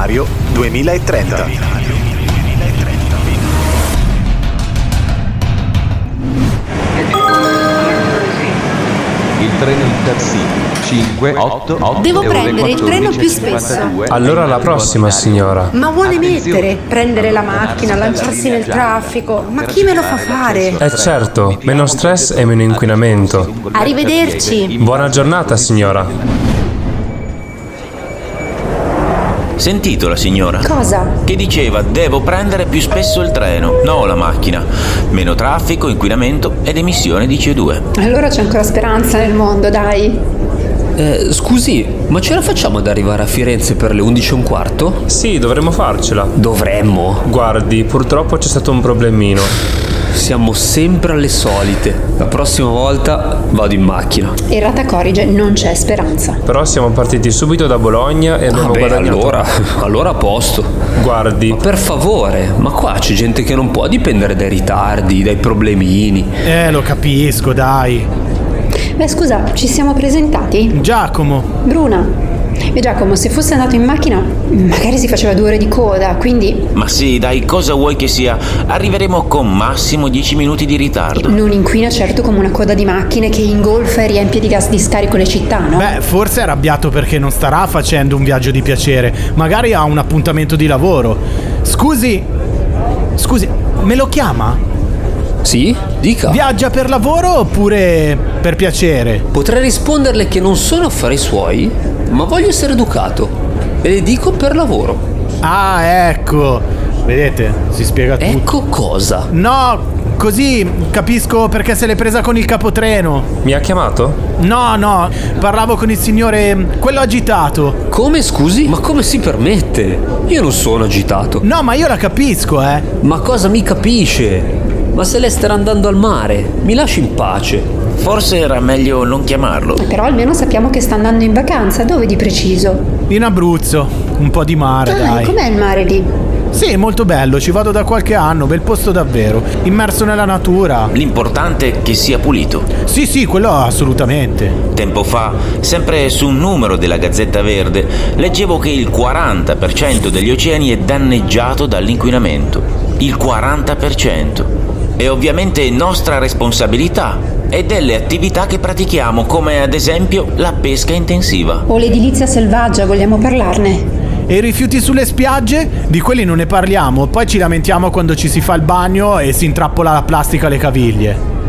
binario 2030. Il treno Intercity 5, 8, 8 Devo prendere il treno più spesso. Allora la prossima, signora. Ma vuole mettere? Prendere la macchina, lanciarsi nel traffico. Ma chi me lo fa fare? Eh certo, meno stress e meno inquinamento. Arrivederci. Buona giornata, signora. Sentito la signora? Cosa? Che diceva devo prendere più spesso il treno, no la macchina. Meno traffico, inquinamento ed emissione di CO2. Allora c'è ancora speranza nel mondo, dai. Eh, scusi, ma ce la facciamo ad arrivare a Firenze per le 11 e un quarto? Sì, dovremmo farcela. Dovremmo. Guardi, purtroppo c'è stato un problemino. Siamo sempre alle solite. La prossima volta vado in macchina. Errata corrige, non c'è speranza. Però siamo partiti subito da Bologna e abbiamo Vabbè, guadagnato. allora, allora a posto. Guardi, Per favore, ma qua c'è gente che non può dipendere dai ritardi, dai problemini. Eh, lo capisco, dai. Beh, scusa, ci siamo presentati? Giacomo, Bruna. E Giacomo, se fosse andato in macchina, magari si faceva due ore di coda, quindi Ma sì, dai, cosa vuoi che sia? Arriveremo con massimo 10 minuti di ritardo. non inquina certo come una coda di macchine che ingolfa e riempie di gas di scarico le città, no? beh, forse è arrabbiato perché non starà facendo un viaggio di piacere. Magari ha un appuntamento di lavoro. Scusi, scusi, me lo chiama? Sì? Dica. Viaggia per lavoro oppure per piacere? Potrei risponderle che non sono affari suoi, ma voglio essere educato. E le dico per lavoro. Ah, ecco. Vedete, si spiega tutto. Ecco cosa. No, così capisco perché se l'è presa con il capotreno. mi ha chiamato? No, no, parlavo con il signore, quello agitato. Come scusi? Ma come si permette? Io non sono agitato. No, ma io la capisco, eh. Ma cosa mi capisce? Ma se lei starà andando al mare, mi lasci in pace. Forse era meglio non chiamarlo. Però almeno sappiamo che sta andando in vacanza, dove di preciso? In Abruzzo, un po' di mare, Ah, dai. e com'è il mare lì? Sì, molto bello, ci vado da qualche anno, bel posto davvero. Immerso nella natura. L'importante è che sia pulito. Sì, sì, quello assolutamente. Tempo fa, sempre su un numero della Gazzetta Verde, leggevo che il 40% degli oceani è danneggiato dall'inquinamento. Il 40%. È ovviamente nostra responsabilità e delle attività che pratichiamo, come ad esempio la pesca intensiva. O l'edilizia selvaggia, vogliamo parlarne? E i rifiuti sulle spiagge? Di quelli non ne parliamo, poi ci lamentiamo quando ci si fa il bagno e si intrappola la plastica alle caviglie.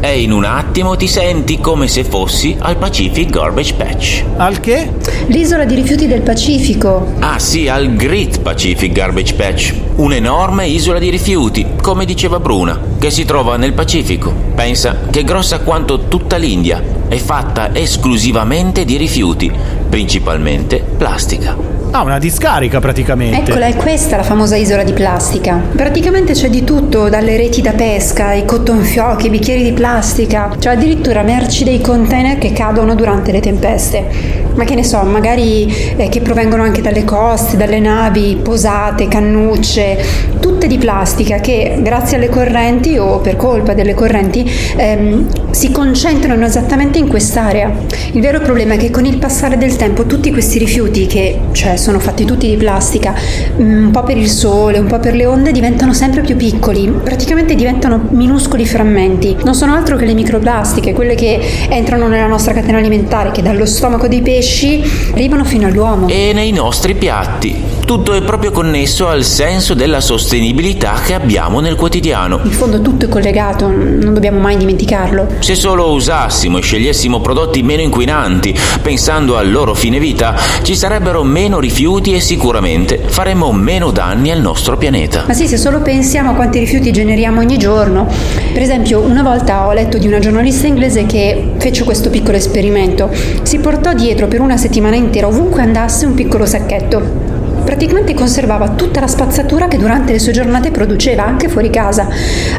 E in un attimo ti senti come se fossi al Pacific Garbage Patch. Al che? L'isola di rifiuti del Pacifico. Ah sì, al Great Pacific Garbage Patch, un'enorme isola di rifiuti, come diceva Bruna, che si trova nel Pacifico. Pensa che è grossa quanto tutta l'India, è fatta esclusivamente di rifiuti, principalmente plastica. Ah, una discarica praticamente. Eccola, è questa la famosa isola di plastica. Praticamente c'è di tutto, dalle reti da pesca, i cotton fioc, i bicchieri di plastica, c'è addirittura merci dei container che cadono durante le tempeste. Ma che ne so, magari eh, che provengono anche dalle coste, dalle navi, posate, cannucce, tutte di plastica che grazie alle correnti o per colpa delle correnti ehm, si concentrano esattamente in quest'area. Il vero problema è che con il passare del tempo tutti questi rifiuti che cioè sono fatti tutti di plastica, mm, un po' per il sole, un po' per le onde, diventano sempre più piccoli, praticamente diventano minuscoli frammenti. Non sono altro che le microplastiche, quelle che entrano nella nostra catena alimentare, che dallo stomaco dei pesci arrivano fino all'uomo. E nei nostri piatti. Tutto è proprio connesso al senso della sostenibilità che abbiamo nel quotidiano. In fondo tutto è collegato, non dobbiamo mai dimenticarlo. Se solo usassimo e scegliessimo prodotti meno inquinanti, pensando al loro fine vita, ci sarebbero meno rifiuti e sicuramente faremmo meno danni al nostro pianeta. Ma sì, se solo pensiamo a quanti rifiuti generiamo ogni giorno. Per esempio, una volta ho letto di una giornalista inglese che fece questo piccolo esperimento. Si portò dietro per una settimana intera, ovunque andasse, un piccolo sacchetto. Praticamente conservava tutta la spazzatura che durante le sue giornate produceva anche fuori casa.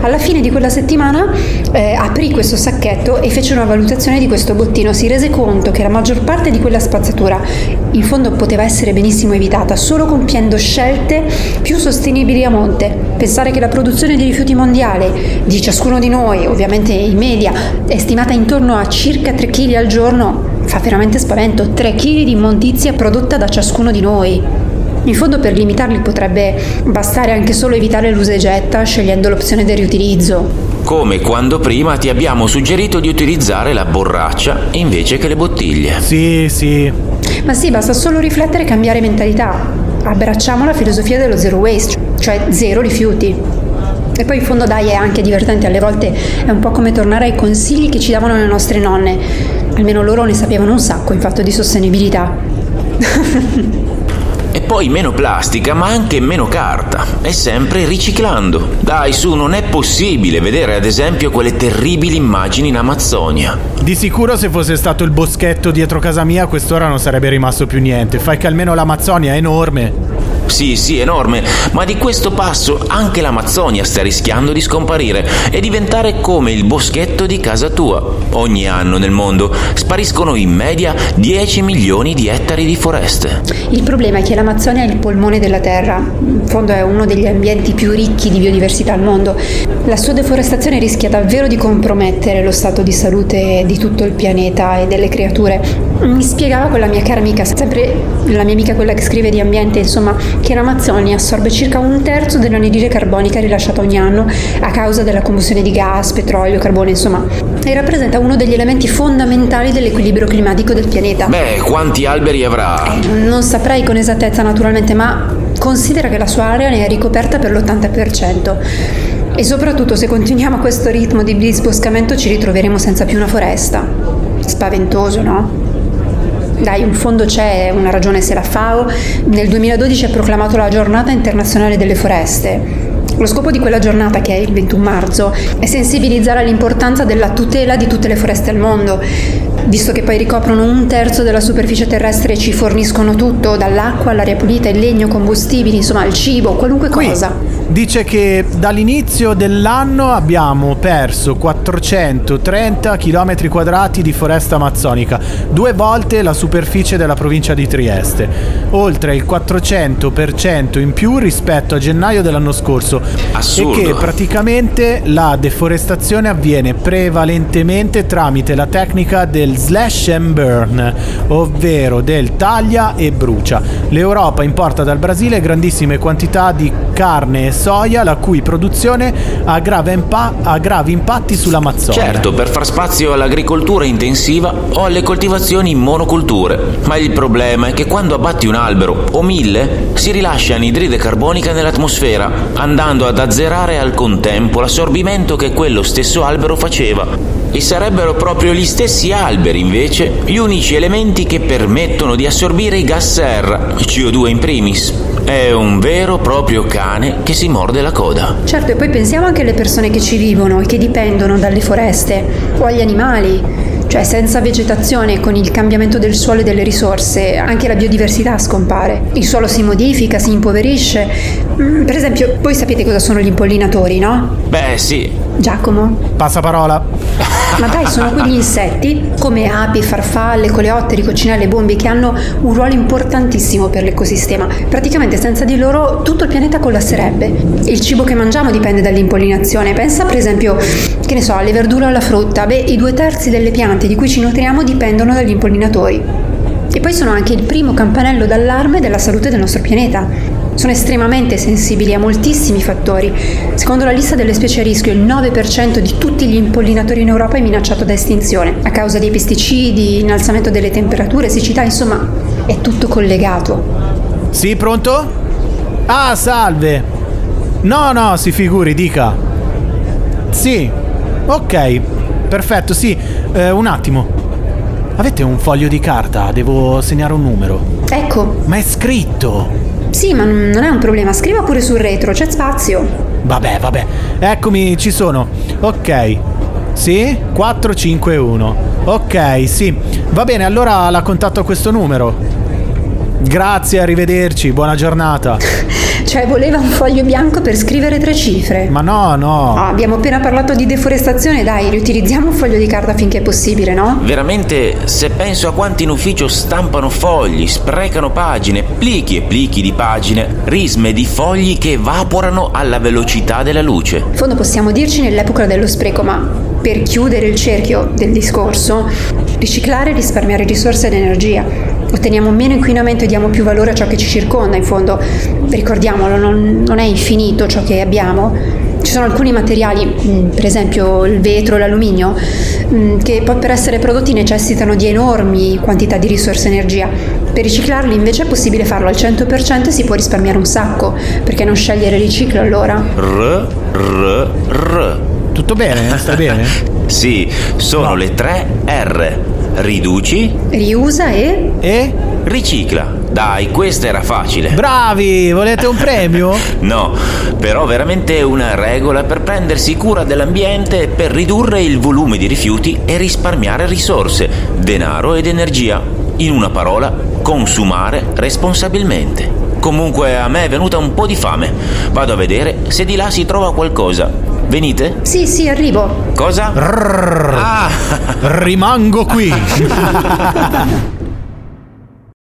Alla fine di quella settimana eh, aprì questo sacchetto e fece una valutazione di questo bottino. Si rese conto che la maggior parte di quella spazzatura in fondo poteva essere benissimo evitata solo compiendo scelte più sostenibili a monte. Pensare che la produzione di rifiuti mondiale di ciascuno di noi, ovviamente in media, è stimata intorno a circa 3 kg al giorno fa veramente spavento. 3 kg di immondizia prodotta da ciascuno di noi. In fondo per limitarli potrebbe bastare anche solo evitare l'usa e getta scegliendo l'opzione del riutilizzo. Come quando prima ti abbiamo suggerito di utilizzare la borraccia invece che le bottiglie. Sì, sì. Ma sì, basta solo riflettere e cambiare mentalità. Abbracciamo la filosofia dello zero waste, cioè zero rifiuti. E poi in fondo dai è anche divertente, alle volte è un po' come tornare ai consigli che ci davano le nostre nonne. Almeno loro ne sapevano un sacco in fatto di sostenibilità. E poi meno plastica, ma anche meno carta. E sempre riciclando. Dai, su, non è possibile vedere ad esempio quelle terribili immagini in Amazzonia. Di sicuro se fosse stato il boschetto dietro casa mia, a quest'ora non sarebbe rimasto più niente. Fai che almeno l'Amazzonia è enorme. Sì, sì, enorme, ma di questo passo anche l'Amazzonia sta rischiando di scomparire e diventare come il boschetto di casa tua. Ogni anno nel mondo spariscono in media 10 milioni di ettari di foreste. Il problema è che l'Amazzonia è il polmone della Terra, in fondo è uno degli ambienti più ricchi di biodiversità al mondo. La sua deforestazione rischia davvero di compromettere lo stato di salute di tutto il pianeta e delle creature. Mi spiegava quella mia cara amica, sempre la mia amica quella che scrive di ambiente, insomma, che l'Amazzonia assorbe circa un terzo dell'anidride carbonica rilasciata ogni anno a causa della combustione di gas, petrolio, carbone, insomma, e rappresenta uno degli elementi fondamentali dell'equilibrio climatico del pianeta. Beh, quanti alberi avrà? Eh, non saprei con esattezza naturalmente, ma considera che la sua area ne è ricoperta per l'80%. E soprattutto se continuiamo a questo ritmo di disboscamento ci ritroveremo senza più una foresta. Spaventoso, no? Dai, in fondo c'è una ragione se la FAO nel 2012 ha proclamato la giornata internazionale delle foreste. Lo scopo di quella giornata, che è il 21 marzo, è sensibilizzare all'importanza della tutela di tutte le foreste al mondo, visto che poi ricoprono un terzo della superficie terrestre e ci forniscono tutto, dall'acqua all'aria pulita, il legno, combustibili, insomma il cibo, qualunque Qui cosa. dice che dall'inizio dell'anno abbiamo perso 430 km quadrati di foresta amazzonica, due volte la superficie della provincia di Trieste, oltre il 400% in più rispetto a gennaio dell'anno scorso. Assurdo. E che praticamente la deforestazione avviene prevalentemente tramite la tecnica del slash and burn, ovvero del taglia e brucia. L'Europa importa dal Brasile grandissime quantità di carne e soia, la cui produzione ha, impa- ha gravi impatti sull'Amazzonia. Certo, per far spazio all'agricoltura intensiva o alle coltivazioni in monoculture. Ma il problema è che quando abbatti un albero o mille, si rilascia anidride carbonica nell'atmosfera, andando ad azzerare al contempo l'assorbimento che quello stesso albero faceva. E sarebbero proprio gli stessi alberi, invece, gli unici elementi che permettono di assorbire i gas serra, CO2 in primis. È un vero e proprio cane che si morde la coda. Certo, e poi pensiamo anche alle persone che ci vivono e che dipendono dalle foreste, o agli animali. Cioè, senza vegetazione, con il cambiamento del suolo e delle risorse, anche la biodiversità scompare. Il suolo si modifica, si impoverisce. Mm, Per esempio, voi sapete cosa sono gli impollinatori, no? Beh, sì, Giacomo? Passaparola. Ma dai, sono quegli insetti, come api, farfalle, coleotteri, coccinelle, bombi, che hanno un ruolo importantissimo per l'ecosistema. Praticamente senza di loro tutto il pianeta collasserebbe. Il cibo che mangiamo dipende dall'impollinazione. Pensa per esempio, che ne so, alle verdure o alla frutta. Beh, i due terzi delle piante di cui ci nutriamo dipendono dagli impollinatori. E poi sono anche il primo campanello d'allarme della salute del nostro pianeta. Sono estremamente sensibili a moltissimi fattori. Secondo la lista delle specie a rischio, il 9% di tutti gli impollinatori in Europa è minacciato da estinzione a causa dei pesticidi, innalzamento delle temperature, siccità, insomma, è tutto collegato. Sì, pronto? Ah, salve. No, no, si figuri, dica. Sì. Ok. Perfetto, sì. Eh, un attimo. Avete un foglio di carta? Devo segnare un numero. Ecco, Ma è scritto. Sì, ma non è un problema, scriva pure sul retro, c'è spazio. Vabbè, vabbè. Eccomi, ci sono. Ok. Sì? 451. Ok, sì. Va bene, allora la contatto a questo numero. Grazie, arrivederci. Buona giornata. Cioè, voleva un foglio bianco per scrivere tre cifre. Ma no, no. Ah, abbiamo appena parlato di deforestazione, dai, riutilizziamo un foglio di carta finché è possibile, no? Veramente, se penso a quanti in ufficio stampano fogli, sprecano pagine, plichi e plichi di pagine, risme di fogli che evaporano alla velocità della luce. In fondo possiamo dirci nell'epoca dello spreco, ma per chiudere il cerchio del discorso, riciclare e risparmiare risorse ed energia. Otteniamo meno inquinamento e diamo più valore a ciò che ci circonda, in fondo, ricordiamolo, non, non è infinito ciò che abbiamo. Ci sono alcuni materiali, mh, per esempio il vetro, l'alluminio, mh, che poi per essere prodotti necessitano di enormi quantità di risorse e energia. Per riciclarli invece è possibile farlo al 100% e si può risparmiare un sacco. Perché non scegliere il riciclo allora? R, R, R. Tutto bene? Sta bene? Sì, sono No. le tre R. Riduci, Riusa e... E? ricicla. Dai, questa era facile. Bravi! Volete un premio? No, però veramente una regola per prendersi cura dell'ambiente, per ridurre il volume di rifiuti e risparmiare risorse, denaro ed energia. In una parola, consumare responsabilmente. Comunque a me è venuta un po' di fame. Vado a vedere se di là si trova qualcosa. Venite? Sì, sì, arrivo. Cosa? Ah! Rimango qui.